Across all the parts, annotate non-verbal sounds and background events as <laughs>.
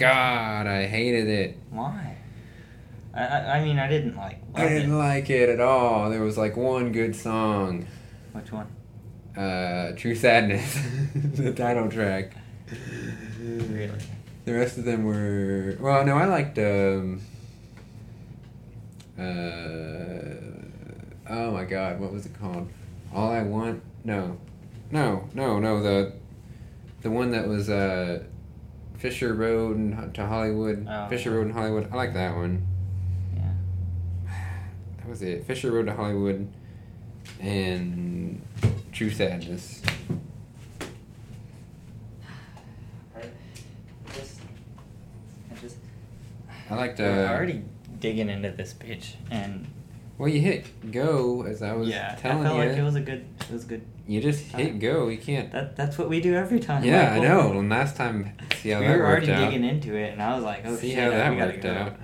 god, I hated it. Why? I, I, mean, I didn't like. I didn't it. like it at all. There was like one good song, Which one? uh, "True Sadness," <laughs> the title track. Really? The rest of them were well. No, I liked. Um, uh, oh my God, what was it called? All I want. No, no, no, no. The the one that was uh, Fisher Road and to Hollywood. Oh. Fisher Road and Hollywood. I like that one. Yeah. That was it. Fisher Road to Hollywood, and True Sadness. I just, I just. I liked. Uh, We're already digging into this pitch, and Well, you hit go as I was yeah, I telling felt you. like it was a good. It was good. You just uh, hit go. You can't. That that's what we do every time. Yeah, I know. And last time, see how we that were worked already out. digging into it, and I was like, "Oh see shit, how uh, that we gotta worked go. out.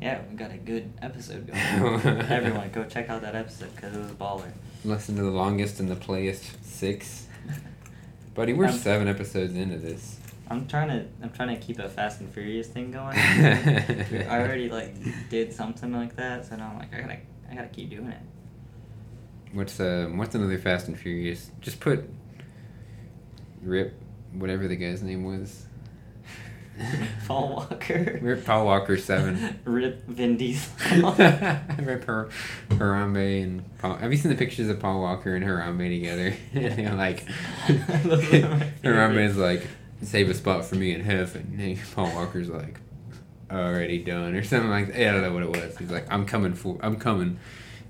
Yeah, we got a good episode going. <laughs> Everyone, go check out that episode because it was a baller. Listen to the longest and the playest six. <laughs> Buddy, we're I'm- seven episodes into this. I'm trying to I'm trying to keep a Fast and Furious thing going. <laughs> I already like did something like that, so now I'm like I gotta I gotta keep doing it. What's uh, what's another Fast and Furious? Just put Rip, whatever the guy's name was. <laughs> Paul Walker. Rip Paul Walker seven. <laughs> Rip Vin Diesel. <laughs> Rip Har- Harambe and Paul. Have you seen the pictures of Paul Walker and Harambe together? They're like, my Harambe's like, save a spot for me in heaven. And Paul Walker's like, already done or something like that. Yeah, I don't know what it was. He's like, I'm coming for, I'm coming.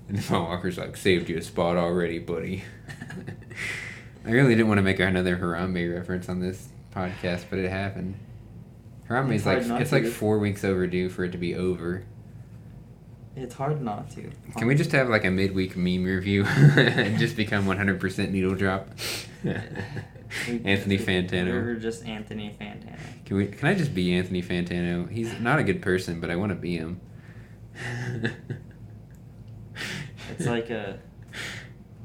And Paul Walker's like, saved you a spot already, buddy. I really didn't want to make another Harambe reference on this podcast, but it happened. Harambe's It's like it's like four weeks overdue for it to be over. It's hard not to. Can we just have like a midweek meme review and just become 100% needle drop? <laughs> Anthony We're Fantano. just Anthony Fantano. Can we? Can I just be Anthony Fantano? He's not a good person, but I want to be him. <laughs> It's like a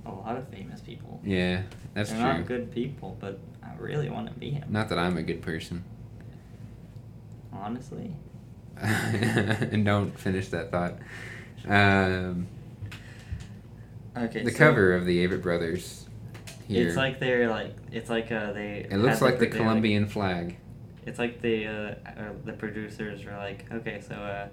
a lot of famous people. Yeah, that's They're true. not good people, but I really want to be him. Not that I'm a good person. Honestly. and <laughs> don't finish that thought. Um, Okay. the so cover of the Avett Brothers. Here. It's like they're like it's like uh they. it looks like the they, Colombian flag. it's like the uh, uh, the producers were like, okay, so uh,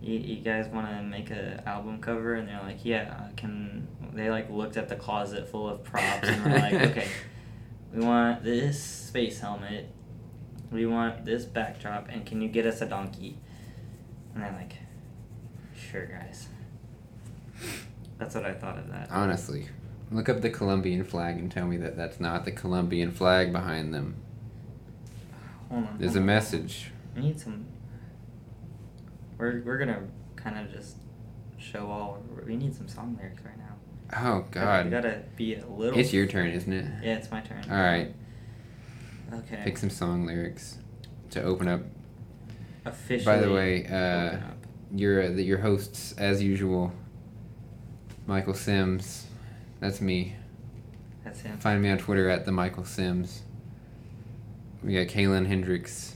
you, you guys want to make a album cover, and they're like, yeah, uh, can they like looked at the closet full of props and were like, <laughs> okay, we want this space helmet, we want this backdrop, and can you get us a donkey? And they're like, sure, guys. That's what I thought of that. Honestly, look up the Colombian flag and tell me that that's not the Colombian flag behind them. Hold on. There's hold a on. message. We need some. We're we're gonna kind of just show all. We need some song lyrics right now. Oh We God. gotta be a little. It's your turn, isn't it? Yeah, it's my turn. All right. Okay. Pick some song lyrics to open up. Officially. By the way, uh, your uh, your hosts as usual. Michael Sims, that's me. That's him. Find me on Twitter at the Michael Sims. We got Kaylin Hendricks.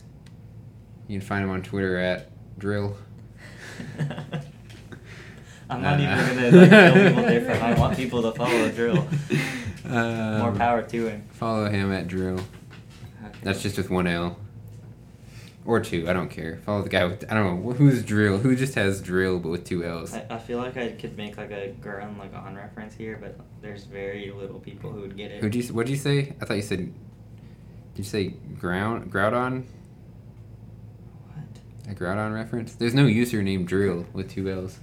You can find him on Twitter at Drill. I'm not Uh, even gonna like tell people <laughs> different. I want people to follow Drill. Um, More power to him. Follow him at Drill. That's just with one L. Or two, I don't care. Follow the guy with I don't know who's Drill. Who just has Drill but with two L's. I, I feel like I could make like a Gurren Lagann reference here, but there's very little people who would get it. Who'd you what'd you say? I thought you said. Did you say ground Groudon? What? A Groudon reference? There's no user named Drill with two L's.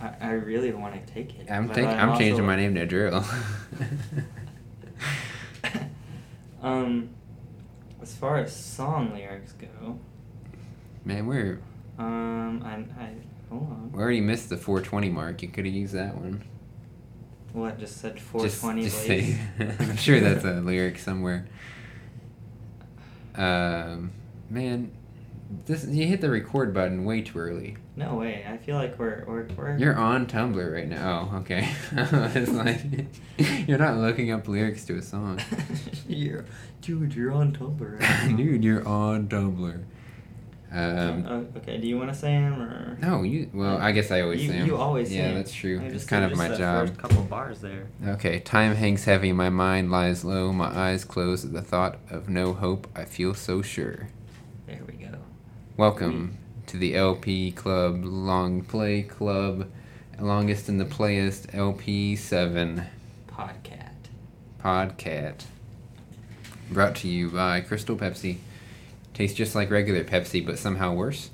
I, I really want to take it. I'm. I'm changing my name to Drill. <laughs> <laughs> um, as far as song lyrics go, Man, we're um, I, I hold on. we already missed the 420 mark. You could have used that one. What just said 420 just say- <laughs> I'm sure that's a lyric somewhere. Um, man, This you hit the record button way too early. No way. I feel like we're we're, we're You're on Tumblr right now. Oh, okay. <laughs> it's like <laughs> you're not looking up lyrics to a song. <laughs> you're dude. You're on Tumblr. right now. Dude, you're on Tumblr. Um, Uh, okay. Do you want to say him or? no, you. Well, I guess I always you, say 'em. You always say Yeah, that's true. It's kind of just my job. First couple bars there. Okay, time hangs heavy, my mind lies low, my eyes close at the thought of no hope, I feel so sure. There we go. Welcome to the LP Club Long Play Club, longest in the playest LP7 Podcat. podcast. Brought to you by Crystal Pepsi. Tastes just like regular Pepsi, but somehow worse.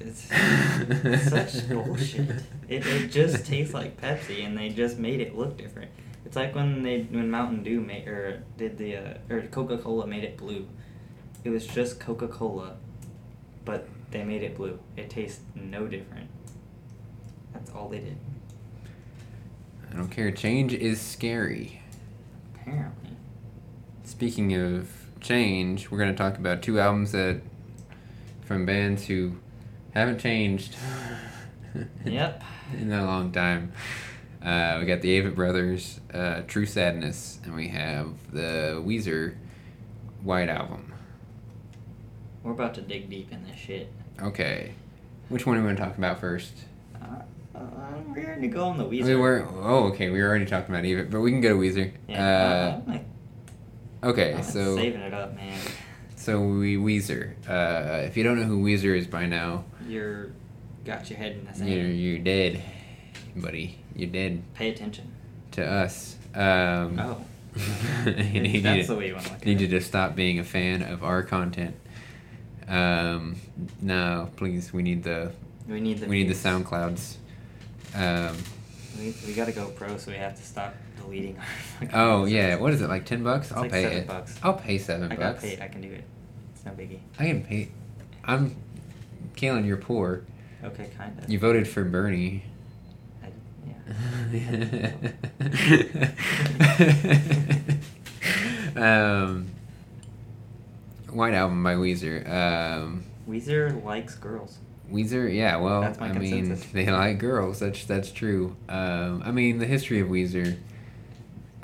It's <laughs> such bullshit. It, it just tastes like Pepsi, and they just made it look different. It's like when they when Mountain Dew made or did the uh, or Coca Cola made it blue. It was just Coca Cola, but they made it blue. It tastes no different. That's all they did. I don't care. Change is scary. Apparently. Speaking of change, we're going to talk about two albums that from bands who haven't changed. <laughs> Yep. in a long time. Uh, we got the Avett Brothers, uh, True Sadness, and we have the Weezer White Album. We're about to dig deep in this shit. Okay. Which one are we going to talk about first? Uh, we're going to go on the Weezer. We were, oh, okay, we were already talking about Avett, but we can go to Weezer. Yeah. Uh, okay, I'm so saving it up, man. so we Weezer. Uh, if you don't know who Weezer is by now, You're got your head in the sand. you're, you're dead, buddy. You're dead Pay attention. to us. Um, Oh. <laughs> That's the way you want to look at need it. you to stop being a fan of our content. Um, no, please. We need the We need the. we need the views. SoundClouds. Um, We, we gotta go pro, so we have to stop deleting our. <laughs> oh episodes. yeah, what is it like? Ten bucks? It's I'll like pay seven it. bucks. I'll pay seven I got bucks. paid. I can do it. It's no biggie. I can pay. I'm, Kalen. You're poor. Okay, kind of. You voted for Bernie. I, yeah. <laughs> <laughs> um, White Album by Weezer. Um, Weezer likes girls. Weezer, yeah, well, I mean, <laughs> they like girls. That's that's true. Um, I mean, the history of Weezer.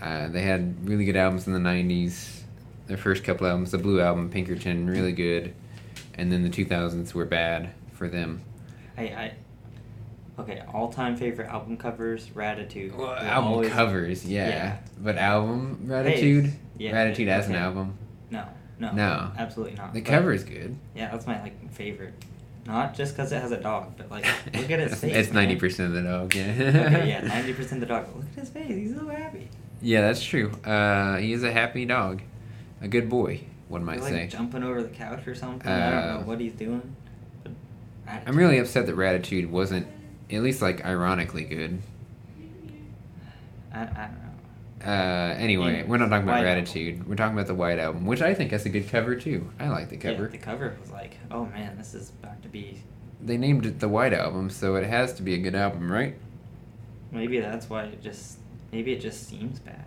Uh, they had really good albums in the '90s. Their first couple albums, the Blue album, Pinkerton, really good, and then the 2000s were bad for them. I, I. Okay, all-time favorite album covers: Raditude. Well, album always- covers, yeah. Yeah. but album Gratitude, yeah, Gratitude as an album. No, no, No. absolutely not. The But- cover is good. Yeah, that's my like favorite. Not just because it has a dog, but like <laughs> look at his face. it's ninety percent of the dog. Yeah. okay, yeah, <laughs> ninety percent of the dog. Look at his face. He's so happy. Yeah, that's true. Uh, he is a happy dog, a good boy. One might He's like say. jumping over the couch or something. I don't Uh, know what he's doing. I'm really upset that Raditude wasn't, at least like ironically good. I, I don't know. Uh, anyway, we're not talking about Gratitude. We're talking about the White Album, which I think has a good cover too. I like the cover. Yeah, the cover was like, oh man, this is about to be. They named it the White Album, so it has to be a good album, right? Maybe that's why it just. Maybe it just seems bad,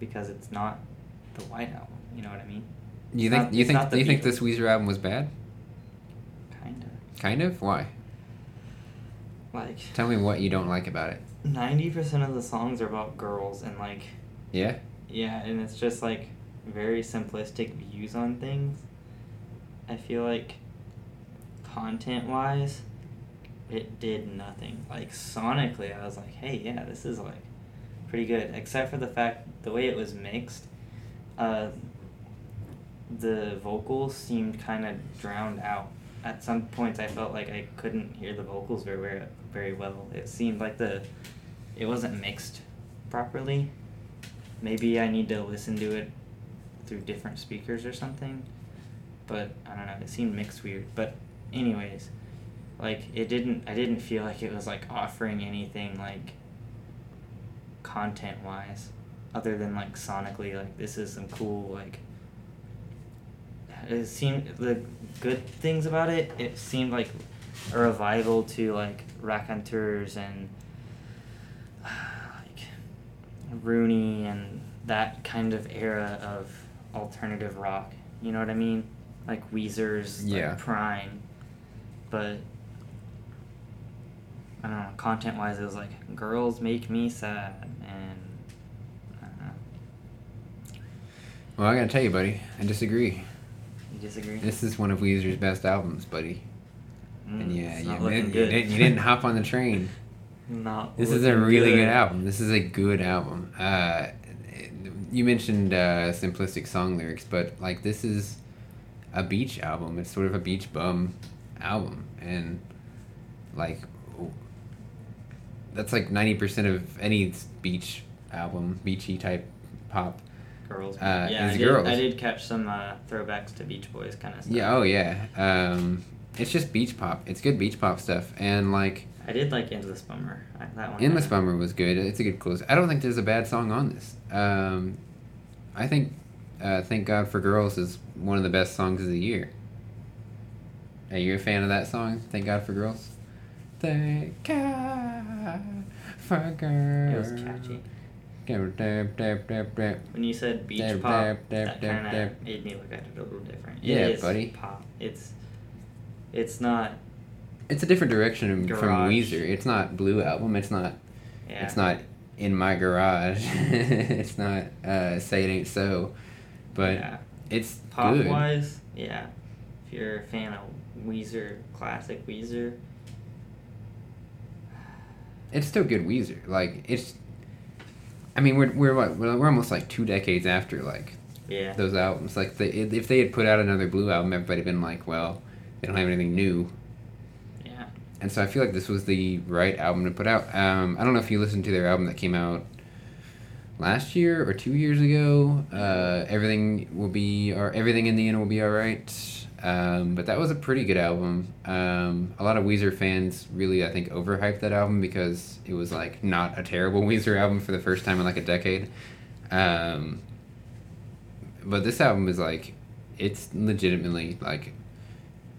because it's not the White Album. You know what I mean? You It's think not- you think you think this Weezer album was bad? Kind of. Kind of. Why? Like Tell me what you don't like about it. Ninety percent of the songs are about girls and like Yeah. Yeah, and it's just like very simplistic views on things. I feel like content wise, it did nothing. Like sonically, I was like, hey, yeah, this is like pretty good. Except for the fact the way it was mixed, uh, the vocals seemed kind of drowned out. At some points, I felt like I couldn't hear the vocals very very very well. It seemed like the it wasn't mixed properly maybe I need to listen to it through different speakers or something. But I don't know, it seemed mixed weird. But anyways, like it didn't I didn't feel like it was like offering anything like content wise other than like sonically like this is some cool like it seemed the good things about it it seemed like a revival to like raconteurs and like Rooney and that kind of era of alternative rock. You know what I mean? like Weezer's like, Yeah. prime, but I don't know. Content wise, it was like girls make me sad, and I. Well, I gotta tell you, buddy, I disagree. You disagree? This is one of Weezer's best albums, buddy. Mm, and yeah, you didn't, you didn't you didn't hop on the train. <laughs> Not. This is a really good. album. This is a good album. Uh, you mentioned uh, simplistic song lyrics, but like this is a beach album. It's sort of a beach bum album, and like that's like ninety percent of any beach album, beachy type pop. Girls. Uh, yeah, I did, girls. I did catch some uh, throwbacks to Beach Boys kind of stuff. Yeah. Oh yeah. Um, it's just beach pop. It's good beach pop stuff, and like I did like Endless Bummer. That one. Endless Bummer was good. It's a good close. I don't think there's a bad song on this. Um, I think uh, Thank God for Girls is one of the best songs of the year. Are you a fan of that song? Thank God for Girls? Thank God for Girls. It was catchy. When you said beach pop, that kind of made me look at it a little different. Yeah, it is buddy. Pop. It's, it's not. It's a different direction from Garage. Weezer. It's not Blue Album. It's not. Yeah. It's not in my garage. <laughs> it's not uh, say it ain't so, but yeah. it's Pop good. wise, yeah. If you're a fan of Weezer, classic Weezer, It's still good Weezer. Like it's. I mean, we're we're what we're, we're almost like two decades after like yeah. those albums. Like they, if they had put out another Blue album, everybody been like, well, they don't have anything new. yeah. And so I feel like this was the right album to put out. Um, I don't know if you listened to their album that came out last year or two years ago. Uh, everything will be or everything in the end will be all right. Um, but that was a pretty good album. Um, a lot of Weezer fans really, I think, overhyped that album because it was like not a terrible <laughs> Weezer album for the first time in like a decade. Um, but this album is like, it's legitimately like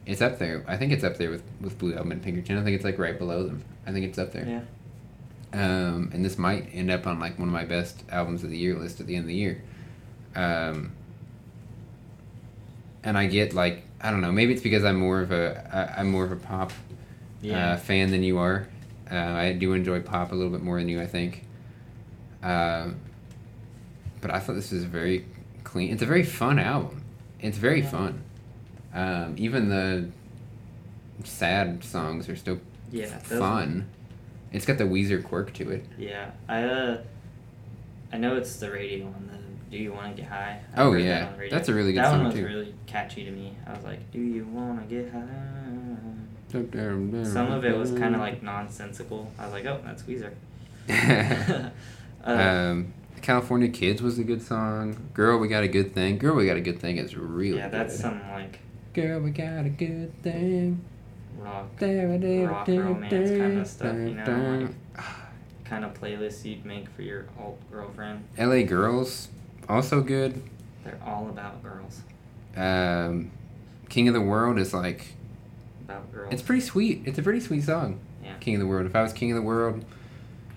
it's up there. I think it's up there with, with Blue Album and Pinkerton. I think it's like right below them. I think it's up there. Yeah. Um, and this might end up on like one of my best albums of the year list at the end of the year. Um, and I get like I don't know. Maybe it's because I'm more of a I, I'm more of a pop Yeah. uh, fan than you are. Uh, I do enjoy pop a little bit more than you, I think. Um, but I thought this was very clean. It's a very fun album. It's very Yeah. fun. Um, even the sad songs are still yeah. fun. It's got the Weezer quirk to it. Yeah. I uh, I know it's the radio one. The Do You Want to Get High? I Oh, that yeah. radio. That's a really good that song, one was too. really catchy to me. I was like, Do you want to get high? Some Some of it was kind of like nonsensical. I was like, oh, that's Weezer. <laughs> <laughs> uh, um, California Kids was a good song. Girl, we got a good thing. Girl, we got a good thing is really yeah, that's good. some like Girl, we got a good thing. rock Rock romance kinda stuff, you know, like- <sighs> kind of playlist you'd make for your alt girlfriend. L.A. Girls, also good. They're all about girls. Um, King of the World is like About girls. it's pretty sweet. It's a pretty sweet song. Yeah. King of the World. If I was King of the World,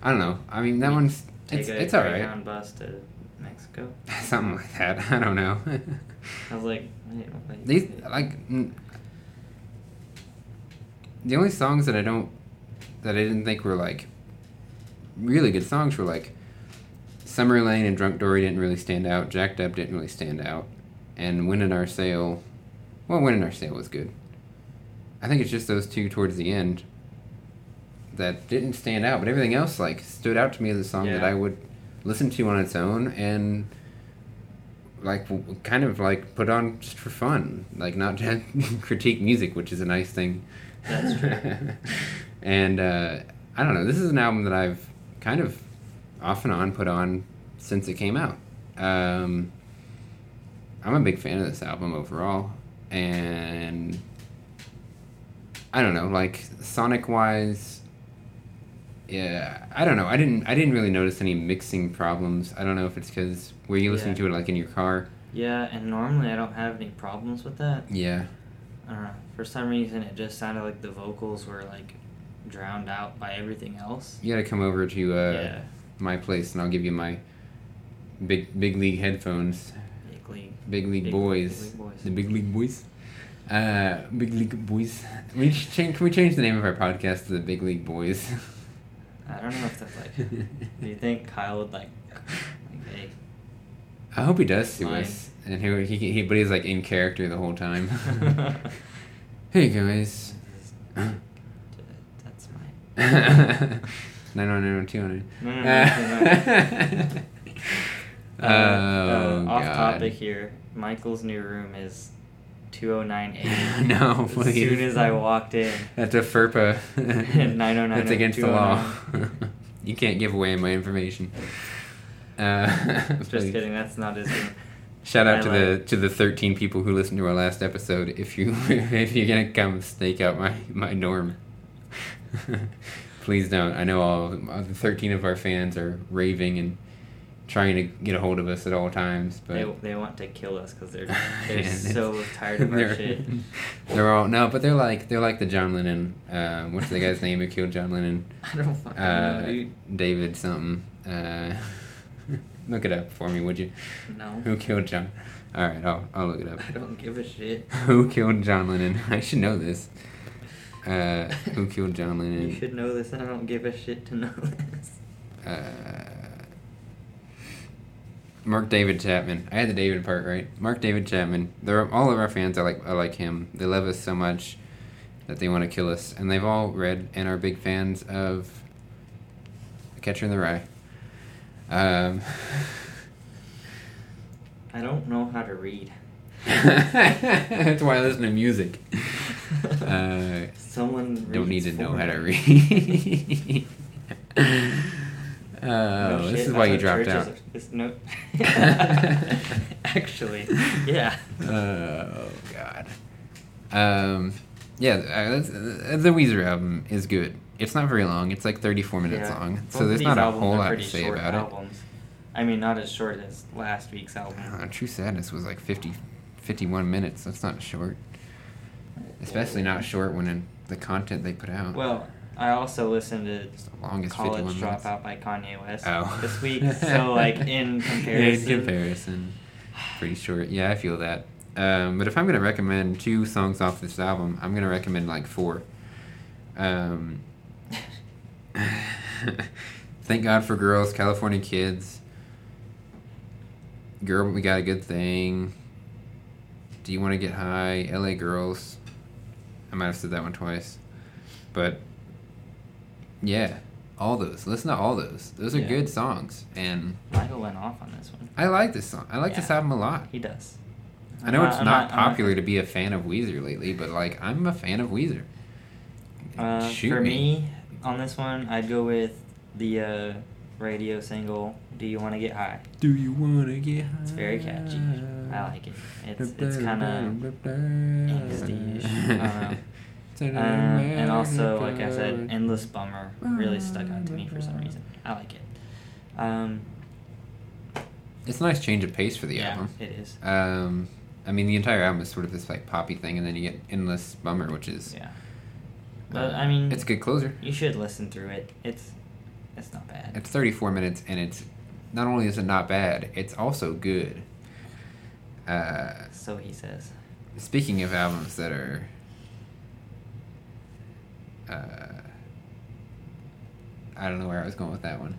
I don't know. I mean, that We one's Take it's a it's all right. Greyhound bus to Mexico. <laughs> Something like that. I don't know. <laughs> I was like, wait, These like mm, the only songs that I don't that I didn't think were like really good songs were like Summer Elaine and Drunk Dori didn't really stand out. Jacked Up didn't really stand out, and Wind in Our Sail, well, Wind in Our Sail was good. I think it's just those two towards the end that didn't stand out, but everything else like stood out to me as a song that I would listen to on its own and like kind of like put on just for fun, like not to <laughs> critique music, which is a nice thing. That's true. <laughs> and uh, I don't know. This is an album that I've kind of off and on put on since it came out. Um, I'm a big fan of this album overall, and I don't know, like sonic wise. Yeah, I don't know. I didn't. I didn't really notice any mixing problems. I don't know if it's because were you listening Yeah. to it like in your car? Yeah, and normally I don't have any problems with that. Yeah. I don't know. For some reason, it just sounded like the vocals were like drowned out by everything else. You got to come over to uh, yeah, my place, and I'll give you my big big league headphones. big league. Big league Big- boys. big league boys. The big league boys. Uh, Big League Boys. We change, can we change the name of our podcast to the Big League Boys? <laughs> I don't know if that's like. do you think Kyle would like? like hey, I hope he does sue Fine. us, and he, he, he but he's like in character the whole time. <laughs> hey guys. that's my. <laughs> Nine one nine one two. No, no, no, no, Oh <laughs> Uh, uh, off god. topic here. Michael's new room is 2098. <laughs> no, As please. soon as I walked in, That's a FERPA. <laughs> 909 That's against the law. <laughs> you can't give away my information. Uh, just please. kidding. That's not his room. Shout out I to the to the thirteen people who listened to our last episode. If you if you're gonna come stake out my my dorm, please don't. I know all, all the thirteen of our fans are raving and trying to get a hold of us at all times, but They, they want to kill us because they're <laughs> they're Man, so tired of our they're- shit. <laughs> They're all no, but they're like they're like the John Lennon. Uh, what's the guy's name who killed John Lennon? <laughs> I don't fucking know, Uh, dude. David something. Uh, look it up for me, would you? No. Who killed John? All right, I'll I'll look it up. I don't give a shit. Who killed John Lennon? I should know this. Uh, who killed John Lennon? You should know this, and I don't give a shit to know this. Mark David Chapman. I had the David part right. Mark David Chapman. They're all of our fans. I like. I like him. They love us so much that they want to kill us, and they've all read and are big fans of Catcher in the Rye. Um, <laughs> I don't know how to read. <laughs> that's why I listen to music. <laughs> Uh, Someone don't need to know how to read. Oh, No this shit, is why you dropped out. are- it's no. <laughs> <laughs> Actually, yeah. Oh God. Um, yeah, uh, uh, the Weezer album is good. It's not very long. It's like 34 minutes Yeah. long, Both so there's not a whole lot to say about albums. I mean, not as short as last week's album. Uh, True Sadness was like 50, 51 minutes. That's not short. Especially not short when in the content they put out. Well, I also listened to the longest College Dropout by Kanye West Oh. this week. <laughs> So, like, in <laughs> comparison. in comparison, pretty short. Yeah, I feel that. Um, but if I'm gonna recommend two songs off this album, I'm gonna recommend like four. Um, <laughs> Thank God for Girls, California Kids, Girl, We Got a Good Thing. Do you want to get high? L.A. Girls. I might have said that one twice, but yeah, all those. Listen to all those. Those are Yeah. good songs, and Michael went off on this one. I like this song. I like this Yeah. album a lot. He does. I know I'm it's I'm not, I'm popular to be a fan of Weezer lately, but like I'm a fan of Weezer. Uh, Shoot for me. me, on this one, I'd go with the uh, radio single "Do You Want to Get High." Do you wanna get high? It's very catchy. I like it. It's it's kind of angsty-ish. <laughs> I don't know. Um, and also, like I said, "Endless Bummer" really stuck out to me for some reason. I like it. Um, It's a nice change of pace for the yeah, album. it is. Um, I mean, the entire album is sort of this like poppy thing, and then you get "Endless Bummer," which is Yeah, but I mean, it's a good closer. You should listen through it. It's it's not bad. It's 34 minutes, and it's not only is it not bad, it's also good. Uh, so he says. Speaking of albums that are, uh, I don't know where I was going with that one,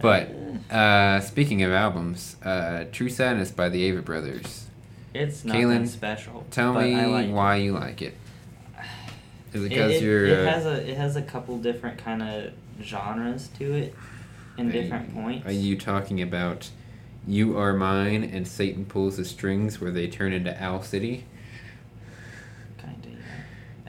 but uh, speaking of albums, uh, "True Sadness" by the Avett Brothers. It's nothing Kaylin, special. Tell me I like why you like it. Is it It, because it, you're? it uh, has a it has a couple different kind of genres to it, in different points. Are you talking about "You Are Mine" and "Satan Pulls the Strings," where they turn into Owl City?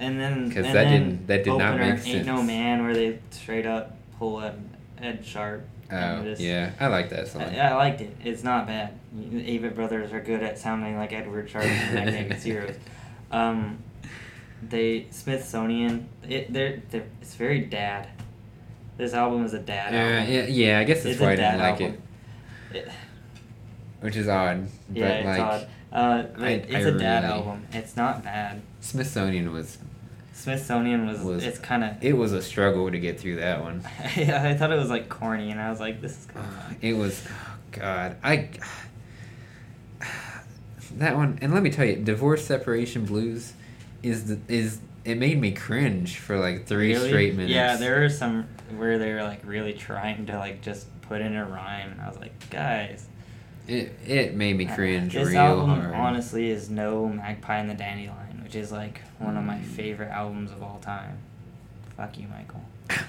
Kind of, yeah. And then 'Cause and that then didn't- that did not opener, make Ain't no man where they straight up pull Ed, Ed Sharpe. Oh, just- yeah, I like that song. I, I liked it. It's not bad. The Avett Brothers are good at sounding like Edward Sharpe and Magnetic <laughs> Zeros. Um, they Smithsonian. It they're, they're it's very dad. This album is a dad Yeah, album. yeah, yeah. I guess that's It's why I didn't like it, It- which is odd. yeah, but it's like odd. Uh, I- it's I a dad album. It's not bad. Smithsonian was Smithsonian was, Was- it's kind of. it was a struggle to get through that one. <laughs> yeah, I thought it was like corny, and I was like, "This is kind of fun." It was, oh God, I that one. And let me tell you, divorce separation blues. is the, is it made me cringe for like three Really? straight minutes. Yeah, there are some where they were like really trying to like just put in a rhyme. And I was like, guys, It it made me uh, cringe This real album hard. honestly is no Magpie and the Dandelion, which is like one of my Mm. favorite albums of all time. Fuck you, Michael. <laughs>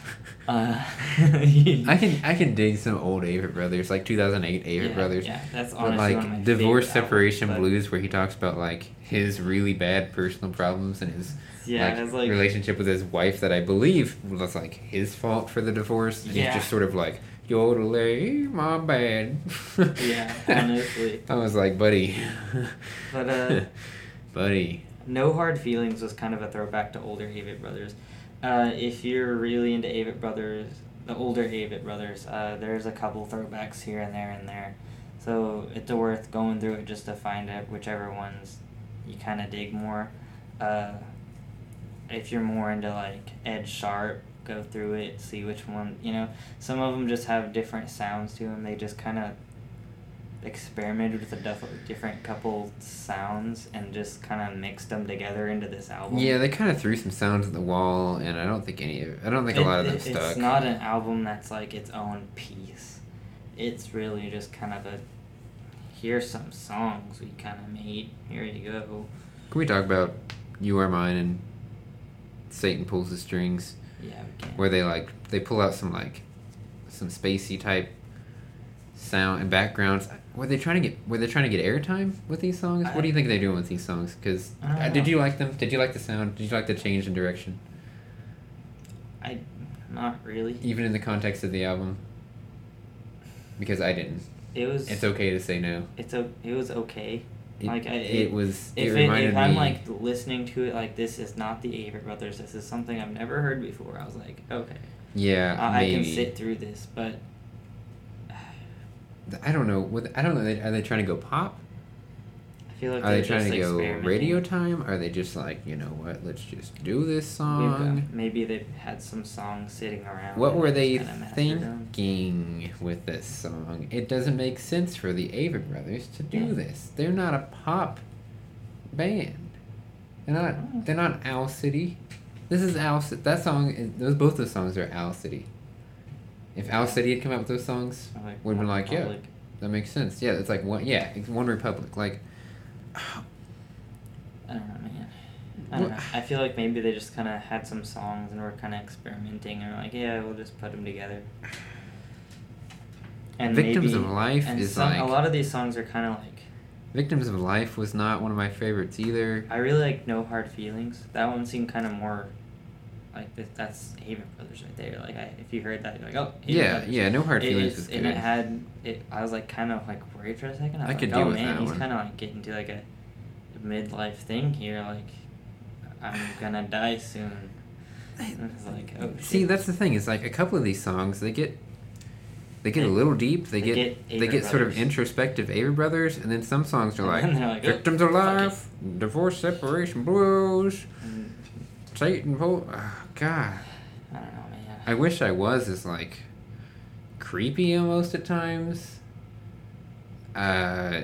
Uh, <laughs> I can I can dig some old Avett Brothers, like 2008 Avett yeah, Brothers. Yeah, that's But like one of my divorce separation albums, blues where he talks about like his really bad personal problems and his Yeah, like, like relationship with his wife that I believe was like his fault for the divorce and Yeah. he's just sort of like yodelay my bad Yeah, honestly. <laughs> I was like buddy But, uh, buddy No Hard Feelings was kind of a throwback to older Avett Brothers. Uh, if you're really into Avett Brothers, the older Avett Brothers, uh, there's a couple throwbacks here and there and there. So it's worth going through it just to find out whichever ones you kind of dig more. Uh, if you're more into like Ed Sharpe, go through it, see which one, you know, some of them just have different sounds to them. They just kind of experimented with a def- different couple sounds and just kind of mixed them together into this album. yeah they kind of threw some sounds at the wall and I don't think any of I don't think a lot of them It- stuck It's not an album that's like its own piece. It's really just kind of a here's some songs we kind of made. Here you go. can we talk about you are mine and Satan pulls the strings Yeah, we can. where they like they pull out some like some spacey type sound and backgrounds. Were they trying to get were they trying to get airtime with these songs? what do you think they're doing with these songs? Because uh, did you like them? Did you like the sound? Did you like the change in direction, I not really. even in the context of the album? Because I didn't. It was. It's okay to say no. It's a. It was okay. It, Like, I- it, it- was. It If, reminded if I'm me. like listening to it like this is not the Avett Brothers. This is something I've never heard before. I was like, okay, yeah, I, I can sit through this, but I don't know. What I don't know. Are they trying to go pop? I feel like Are they trying to go radio time? Are they just like you know what? Let's just do this song. Maybe they've had some songs sitting around. What were they thinking with this song? It doesn't make sense for the Avett Brothers to do Yeah. this. They're not a pop band. They're Oh. not. They're not Owl City. This is Owl. That song. is- Those both those songs are Owl City. If Owl City had come out with those songs, like would have been like, yeah, that makes sense. Yeah, it's like one. Yeah, it's One Republic. Like, <sighs> I don't know, man. I don't What- know. I feel like maybe they just kind of had some songs and were kind of experimenting and were like, yeah, we'll just put them together. And Victims maybe, of Life is some, like a lot of these songs are kind of like Victims of Life was not one of my favorites either. I really like No Hard Feelings. That one seemed kind of more like th- that's Avett Brothers right there. Like I, if you heard that, you're like, oh, Avett Yeah, Brothers. yeah, No Hard It Feelings is- was and it had it. I was like kind of like worried for a second. I, was I like, could oh with man, that he's kind of like getting to like a midlife thing here. Like I'm gonna die soon. Like, oh, See, that's the thing. Is like a couple of these songs, they get they get a little deep. They, they get, get they get sort of introspective Avett Brothers, and then some songs are <laughs> like, like, oh, "Victims of. Life," "Divorce Separation Blues," And "Satan." Po- oh, God, I don't know, man. I wish I was as like creepy almost at times. Uh,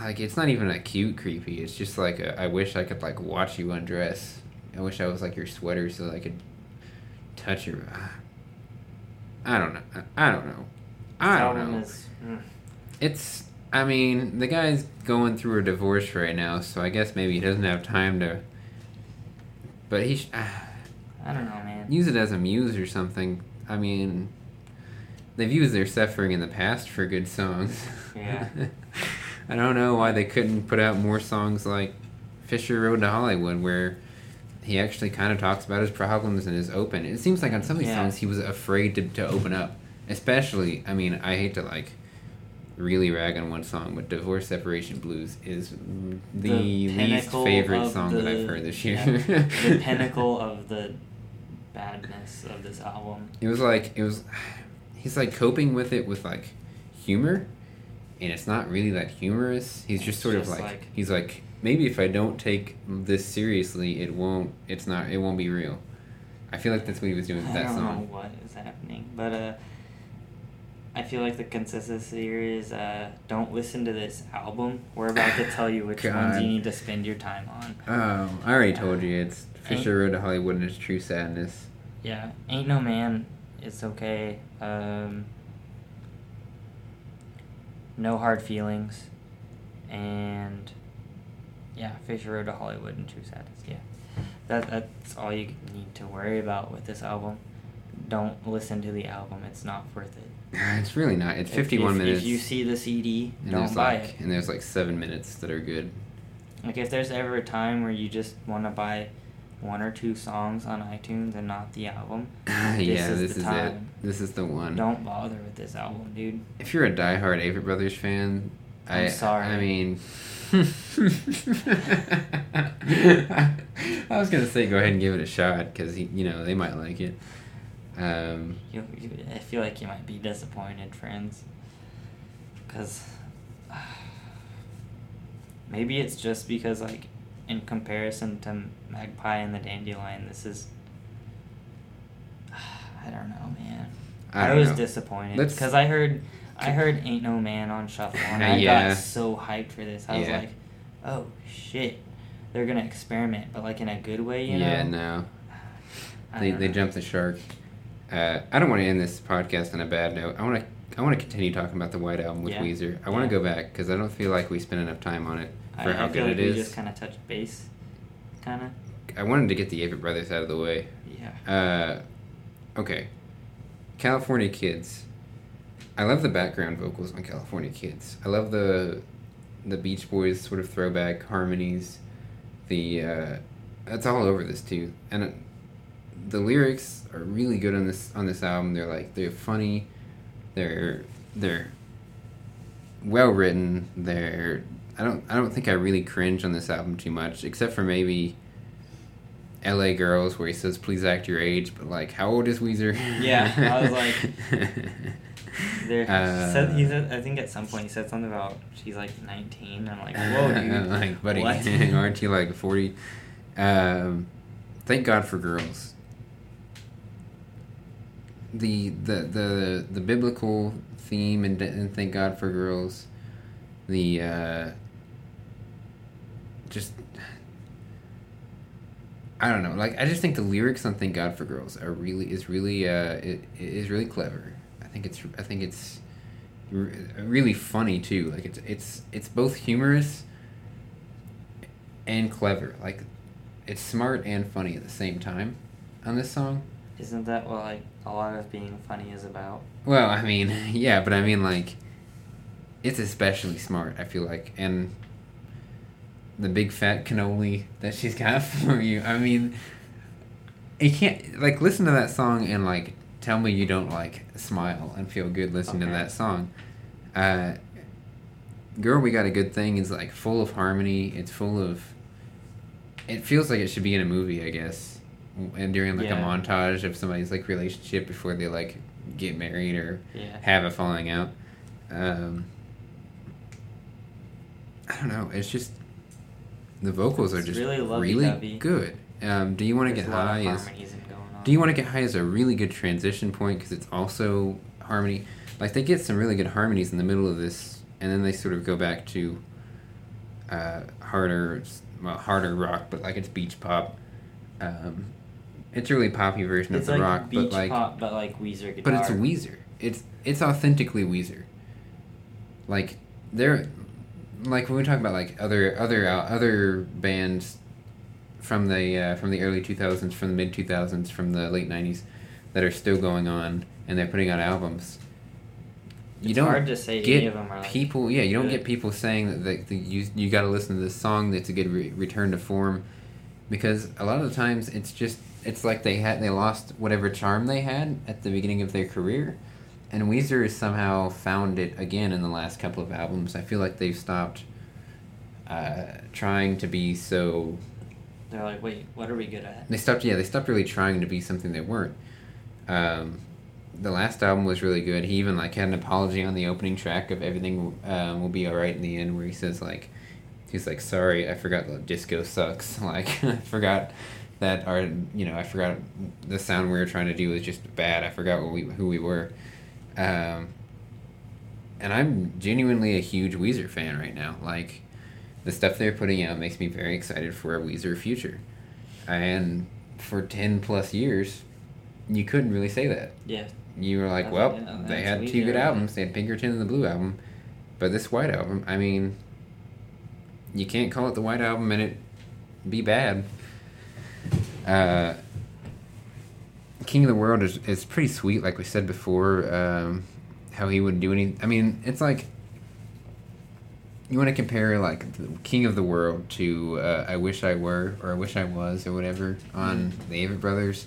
like it's not even a cute creepy. It's just like a, I wish I could like watch you undress. I wish I was like your sweater so I could touch your. ah. I don't know. I don't know. I don't know. is. mm. It's. I mean, the guy's going through a divorce right now, so I guess maybe he doesn't have time to. But he. Sh- <sighs> I don't know, man. use it as a muse or something. I mean, they've used their suffering in the past for good songs. Yeah. <laughs> I don't know why they couldn't put out more songs like Fisher Road to Hollywood, where he actually kind of talks about his problems and is open. It seems like on some of these Yeah. songs he was afraid to, to open up. Especially, I mean, I hate to like really rag on one song, but Divorce Separation Blues is mm, the, least favorite song that I've heard this year. yeah, the <laughs> pinnacle of the badness of this album. It was like it was. He's like coping with it with like humor, and it's not really that humorous. He's just sort of like, like- he's like maybe if I don't take this seriously, it won't. It's not. It won't be real. I feel like that's what he was doing with I that don't know song. what is happening, but uh, I feel like the consensus here is uh, don't listen to this album. We're about to tell you which ones you need to spend your time on. Um, I already told you it's Fisher Road to Hollywood and it's True Sadness. Yeah, Ain't No Man, it's okay. Um, no Hard Feelings, and yeah, Fisher Road to Hollywood and True Sadness. Yeah, that that's all you need to worry about with this album. Don't listen to the album; it's not worth it. <laughs> It's really not. It's If- 51 if, minutes. If you see the CD, and don't there's buy like, it. And there's like seven minutes that are good. Like if there's ever a time where you just want to buy one or two songs on iTunes and not the album, <laughs> yeah, is this is it. This is the one. don't bother with this album, dude. If you're a diehard Avett Brothers fan, I'm I sorry. I mean, <laughs> I was gonna say go ahead and give it a shot because you know they might like it. Um, You, you, I feel like you might be disappointed, friends. Because <sighs> maybe it's just because, like, in comparison to Magpie and the Dandelion, this is. <sighs> I don't know, man. I I, was know. disappointed because I heard, I heard "Ain't No Man" on shuffle, <laughs> and I Yeah. got so hyped for this. I was like, "Oh shit, they're gonna experiment, but like in a good way, you know?" yeah, no, <sighs> I they they know. jumped the shark. Uh, I don't want to end this podcast on a bad note. I want to I want to continue talking about the White Album with Yeah. Weezer. I want to go back because I don't feel like we spent enough time on it for I, how I good like it we is. just kind of touched base, kind of. I wanted to get the Avett Brothers out of the way. Yeah. Uh, okay. California Kids. I love the background vocals on California Kids. I love the the Beach Boys sort of throwback harmonies. The uh, that's all over this too, and uh, the lyrics are really good on this on this album. They're like they're funny, they're they're well written. They're I don't I don't think I really cringe on this album too much, except for maybe L.A. Girls, where he says, "Please act your age," but like, how old is Weezer? Yeah, I was like- <laughs> There, he Uh, said, he said, I think at some point he said something about she's like 19. I'm like, <laughs> whoa, dude. like, buddy, <laughs> aren't you like forty? Um, thank God for girls. The the the the biblical theme and, and thank God for girls. The uh, just I don't know. Like I just think the lyrics on "Thank God for Girls" are really is really uh it, it is really clever. I think it's I think it's really funny too. Like it's it's it's both humorous and clever. Like it's smart and funny at the same time on this song. Isn't that what like a lot of being funny is about? Well, I mean, <laughs> yeah, but I mean like it's especially smart. I feel like and the big fat cannoli that she's got <laughs> for you. I mean, you can't like listen to that song and like tell me you don't like smile and feel good listening to that song. Uh, Girl, we got a good thing is like full of harmony. It's full of. It feels like it should be in a movie, I guess, and during like Yeah. a montage of somebody's like relationship before they like get married or Yeah. have a falling out. Um, I don't know. It's just the vocals are just really really, good. Um, do you want to get high? of Is, harmonies and going on. do you want to get high as a really good transition point because it's also harmony. Like they get some really good harmonies in the middle of this, and then they sort of go back to uh, harder, well, harder rock, but like it's beach pop. Um, it's a really poppy version It's of the like rock, beach but like pop, but like Weezer guitar. but it's Weezer. It's it's authentically Weezer. Like they're like when we talk about like other other uh, other bands from the uh, from the early two thousands, from the mid two thousands, from the late nineties that are still going on and they're putting out albums. You It's don't hard to say get any of them are like people. Yeah, you don't good. get people saying that, that, that you you got to listen to this song. That's a good re- return to form, because a lot of the times it's just it's like they had they lost whatever charm they had at the beginning of their career, and Weezer has somehow found it again in the last couple of albums. I feel like they've stopped uh, trying to be so. They're like, wait, what are we good at? They stopped. Yeah, they stopped really trying to be something they weren't. Um, the last album was really good. He even like had an apology on the opening track of "Everything um, Will Be Alright" in the end, where he says like, he's like, "Sorry, I forgot that disco sucks. <laughs> Like, I forgot that are you know, I forgot the sound we were trying to do was just bad. I forgot what we who we were." Um, and I'm genuinely a huge Weezer fan right now. Like, the stuff they're putting out makes me very excited for a Weezer future. And for 10 plus years, you couldn't really say that. Yeah. You were like, well, yeah, they had two good albums. They had Pinkerton and the Blue Album. But this White Album, I mean, you can't call it the White Album and it be bad. Uh, King of the World is, is pretty sweet, like we said before. Um, how he would do any. I mean, it's like you want to compare like the King of the World to uh, I Wish I Were or I Wish I Was or whatever on the Avett Brothers.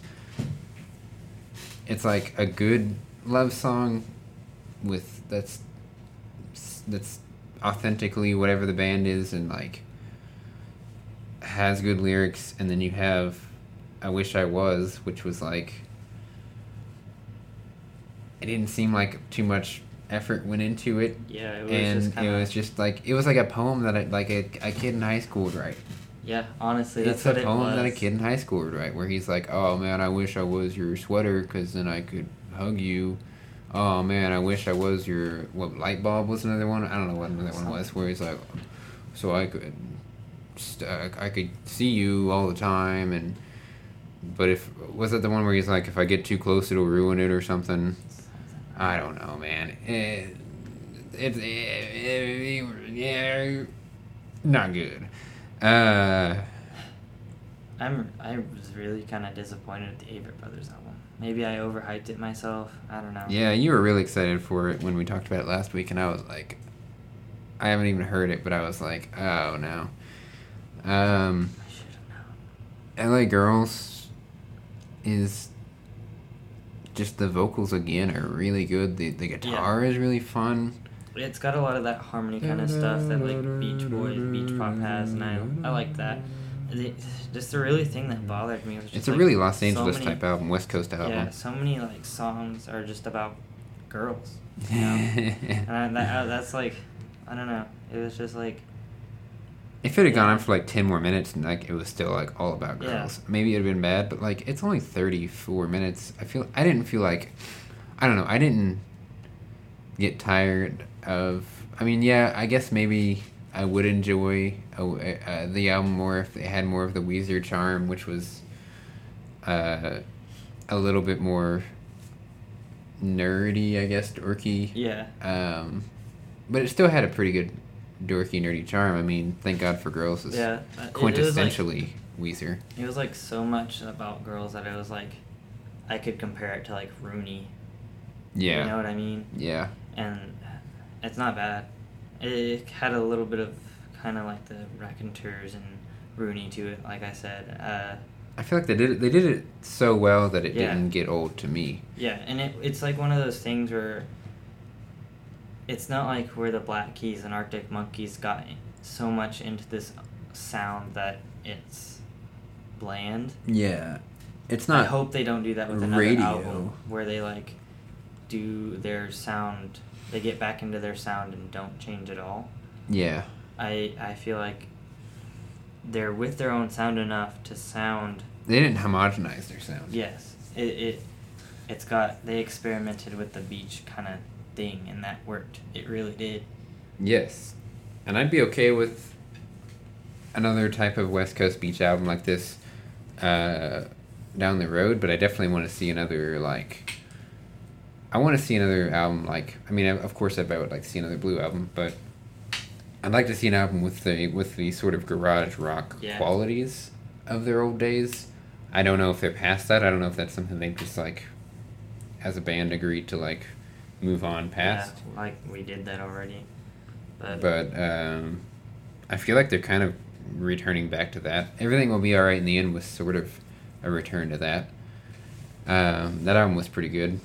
It's like a good love song with that's that's authentically whatever the band is and like has good lyrics and then you have I Wish I Was which was like it didn't seem like too much effort went into it Yeah, it was and just kind it was just like it was like a poem that I, like a, a kid in high school would write. yeah, honestly, that's It's a what it poem was. that a kid in high school would write, where he's like, "Oh man, I wish I was your sweater, cause then I could hug you." Oh man, I wish I was your what light bulb was another one. I don't know what another one was, where he's like, "So I could, st- I could see you all the time," and but if was it the one where he's like, "If I get too close, it'll ruin it" or something. I don't know, man. It, it's it, yeah, not good. Uh, I'm I was really kind of disappointed with the Avett Brothers album. Maybe I overhyped it myself. I don't know. yeah, you were really excited for it when we talked about it last week, and I was like, I haven't even heard it, but I was like, oh no. Um, I should have known. LA Girls is just the vocals again are really good. The the guitar is really fun. It's got a lot of that harmony kind of stuff that like Beach Boys, Beach Pop has, and I I like that. The, just the really thing that bothered me was just It's a like, really Los so Angeles many- type album, West Coast album. Yeah, so many like songs are just about girls. You know? <laughs> and I, that, uh, that's like, I don't know. It was just like, If it had gone on for like ten more minutes and like it was still like all about Yeah. girls, maybe it'd have been bad. But like it's only thirty four minutes. I feel I didn't feel like I don't know. I didn't get tired of. I mean, yeah, I guess maybe I would enjoy uh, the album more if they had more of the Weezer charm, which was uh, a little bit more nerdy, I guess, dorky. yeah, Um, but it still had a pretty good dorky, nerdy charm. I mean, Thank God for Girls is yeah. uh, it- like- quintessentially Weezer. It was like so much about girls that it was like, I could compare it to like Rooney. Yeah. You know what I mean? Yeah. And it's not bad. It had a little bit of kind of like the Raconteurs and Rooney to it, like I said. Uh, I feel like they did it, they did it so well that it Yeah. didn't get old to me. Yeah, and it, it's like one of those things where it's not like where the Black Keys and Arctic Monkeys got so much into this sound that it's bland. Yeah. It's not. I hope they don't do that with another radio. album where they like do their sound. They get back into their sound and don't change at all. Yeah. I I feel like they're with their own sound enough to sound They didn't homogenize their sound. Yes, it it it's got they experimented with the beach kind of thing and that worked. It really did. Yes. And I'd be okay with another type of West Coast beach album like this uh, down the road, but I definitely want to see another, like. I want to see another album like. I mean, of course, I would like to see another Blue album, but I'd like to see an album with the with the sort of garage rock Yeah. qualities of their old days. I don't know if they're past that. I don't know if that's something they've just like, as a band, agreed to like move on past. Yeah, like we did that already. But, But um, I feel like they're kind of returning back to that. Everything will be all right in the end was sort of a return to that. Um, that album was pretty good.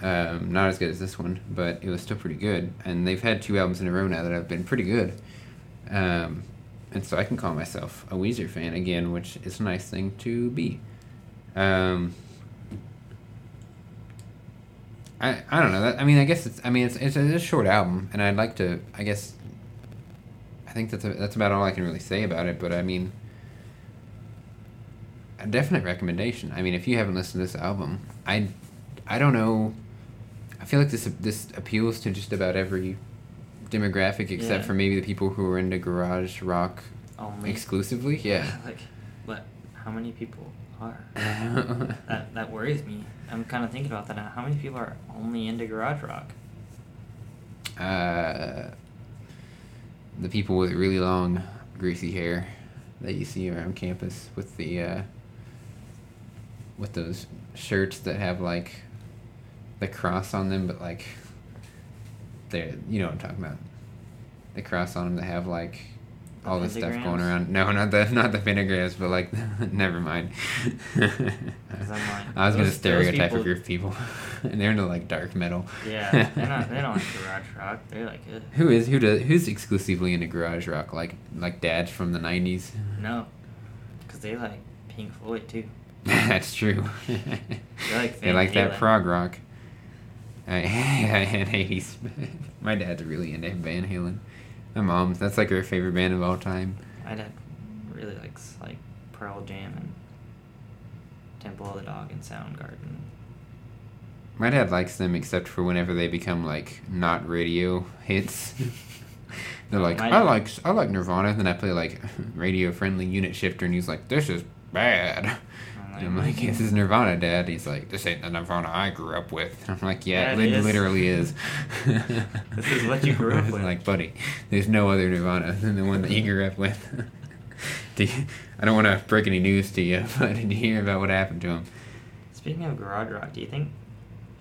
Um, not as good as this one, but it was still pretty good. And they've had two albums in a row now that have been pretty good. Um, and so I can call myself a Weezer fan again, which is a nice thing to be. Um, I, I don't know. That, I mean, I guess it's. I mean, it's it's a, it's a short album, and I'd like to. I guess. I think that's a, that's about all I can really say about it. But I mean, a definite recommendation. I mean, if you haven't listened to this album, I, I don't know. I feel like this this appeals to just about every demographic except Yeah. for maybe the people who are into garage rock Only. exclusively. Yeah. <laughs> like, what? How many people are? <laughs> that that worries me. I'm kind of thinking about that now. How many people are only into garage rock? uh, the people with really long, greasy hair that you see around campus with the uh, with those shirts that have like the cross on them, but like they're you know what I'm talking about. The cross on them that have like all the stuff going around. No, not the not the pentagrams, but like <laughs> never mind. Like, was gonna those- stereotype people- a group of people, <laughs> and they're into like dark metal. Yeah, they're not. They don't like garage rock. They're like, Ugh. Who is who does who's exclusively into garage rock like like dads from the nineties? no, because they like Pink Floyd too. <laughs> That's true. like they like that prog rock. I, and eighties. My dad's really into Van Halen. My mom's that's like her favorite band of all time. My dad really likes like Pearl Jam and Temple of the Dog and Soundgarden. My dad likes them except for whenever they become like not radio hits. <laughs> They're Oh, like, my I dad- like I like Nirvana, then I play like <laughs> radio friendly unit shifter, and he's like, this is bad. I'm And I'm like, this is Nirvana, Dad. He's like, this ain't the Nirvana I grew up with. And I'm like, yeah, Yeah, it it is. literally is. This is what you grew <laughs> up with. like, buddy, there's no other Nirvana than the one that you grew up with. <laughs> Do you- I don't want to break any news to you, <laughs> but did you hear about what happened to him? Speaking of garage rock, do you think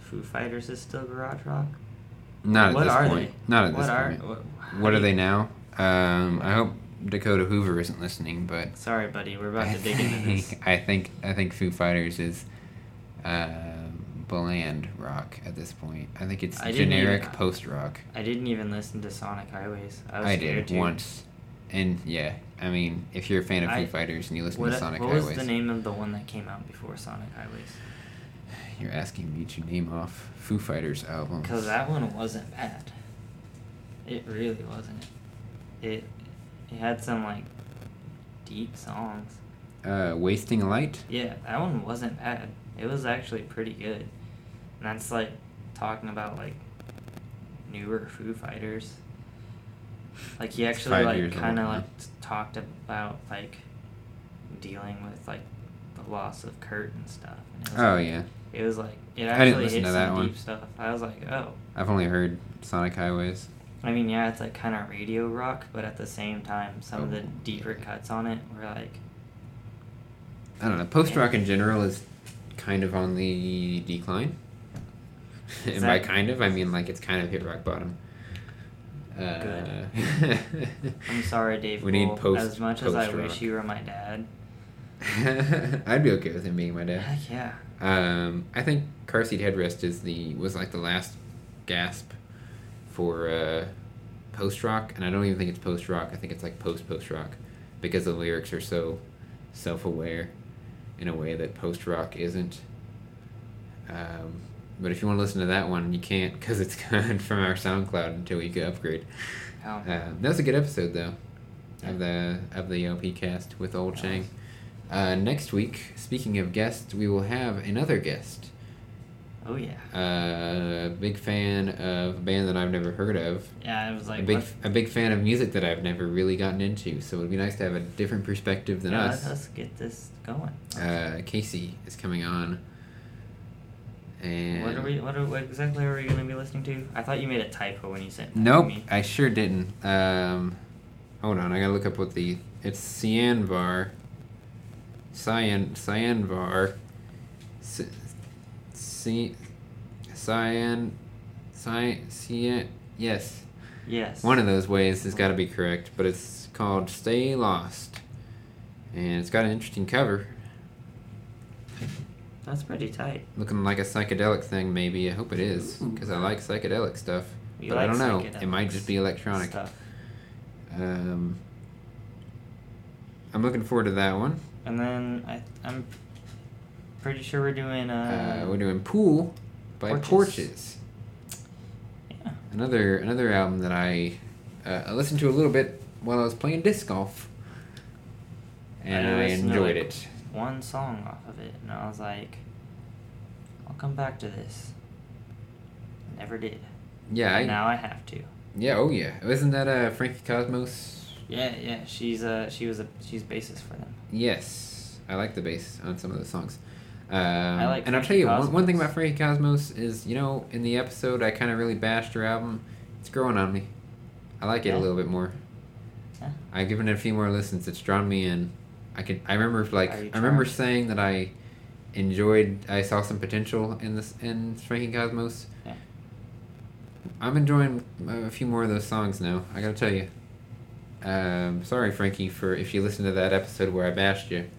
Foo Fighters is still garage rock? Not at what this are point. they? Not at what this are, point. What, What are they now? Um, I hope Dakota Hoover isn't listening, but Sorry, buddy. We're about I to dig into this. I think I think Foo Fighters is uh, bland rock at this point. I think it's I generic even- post rock. I didn't even listen to Sonic Highways. I was I, did to. once, and yeah, I mean, if you're a fan of Foo Fighters and you listen What, to Sonic what was Highways, the name of the one that came out before Sonic Highways? you're asking me to name off Foo Fighters albums. Because that one wasn't bad. It really wasn't. It it had some like deep songs. uh, Wasting Light. Yeah, that one wasn't bad. It was actually pretty good. And that's like talking about like newer Foo Fighters. Like he actually like kind of like talked about like dealing with like the loss of Kurt and stuff. And it was, Oh like- yeah, It was like it I didn't actually listen hit to some that one. deep stuff. I was like, oh. I've only heard Sonic Highways. I mean, yeah, it's like kind of radio rock, but at the same time, some of the Oh, deeper cuts on it were like, I don't know. Post rock in general is kind of on the decline. And by kind of, I mean like it's kind of hit rock bottom. Uh, <laughs> I'm sorry, Dave. We need post- As much as I wish you were my dad. <laughs> I'd be okay with him being my dad. Heck yeah. Um, I think car seat headrest is the was like the last gasp for uh, post rock, and I don't even think it's post rock. I think it's like post post rock because the lyrics are so self aware in a way that post rock isn't. Um, but if you want to listen to that one, you can't because it's <laughs> gone from our SoundCloud until we can upgrade. Oh. Uh, that was a good episode though, of the of the LP cast with Old Nice. Chang. Uh, next week, speaking of guests, we will have another guest. Oh yeah. Uh, big fan of a band that I've never heard of. Yeah, it was like a big what- a big fan of music that I've never really gotten into. So it'd be nice to have a different perspective than yeah, us. Let us get this going. Uh, Casey is coming on. And what are we? What, are, what exactly are we going to be listening to? I thought you made a typo when you sent. that Nope, me. I sure didn't. Um, hold on, I gotta look up what the it's Cyanvar. Cyan Cyanvar. C- Cyan Cyan Cyan yes. Yes. One of those ways has got to be correct, but it's called Stay Lost, and it's got an interesting cover, That's pretty tight. looking like a psychedelic thing. Maybe I hope it is, because I like psychedelic stuff. You but I don't know. It might just be electronic. Stuff. Um, I'm looking forward to that one. And then I, I'm pretty sure we're doing. Uh, Uh, we're doing Pool by Porches. Porches. yeah. Another another album that I uh, I listened to a little bit while I was playing disc golf, and I, to, enjoyed like, it. One song off of it, and I was like, I'll come back to this. Never did. Yeah, I now I have to. Yeah. Oh yeah. Wasn't that uh Frankie Cosmos? Yeah, yeah. She's uh she was a she's bassist for them. Yes, I like the bass on some of the songs. Um, like and I'll tell you one, one thing about Frankie Cosmos is you know in the episode I kind of really bashed her album. It's growing on me. I like it a little bit more. Yeah. I've given it a few more listens. It's drawn me in. I can. I remember like I remember saying that I enjoyed. I saw some potential in this in Frankie Cosmos. Yeah. I'm enjoying a few more of those songs now. I gotta tell you. Um, sorry, Frankie, for if you listened to that episode where I bashed you.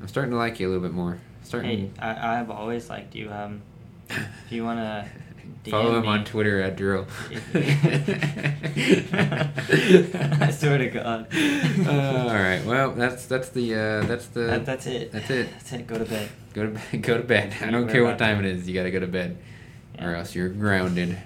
I'm starting to like you a little bit more. Starting. Hey, I I've always liked you. Um, if you wanna <laughs> Follow DM him on Twitter at Drill. <laughs> <laughs> I swear to God. Uh, all right. Well, that's that's the uh, that's the That, that's it. That's it. That's it. Go to bed. Go to bed. Go to bed. I don't care what time it is. You gotta go to bed, or else you're grounded.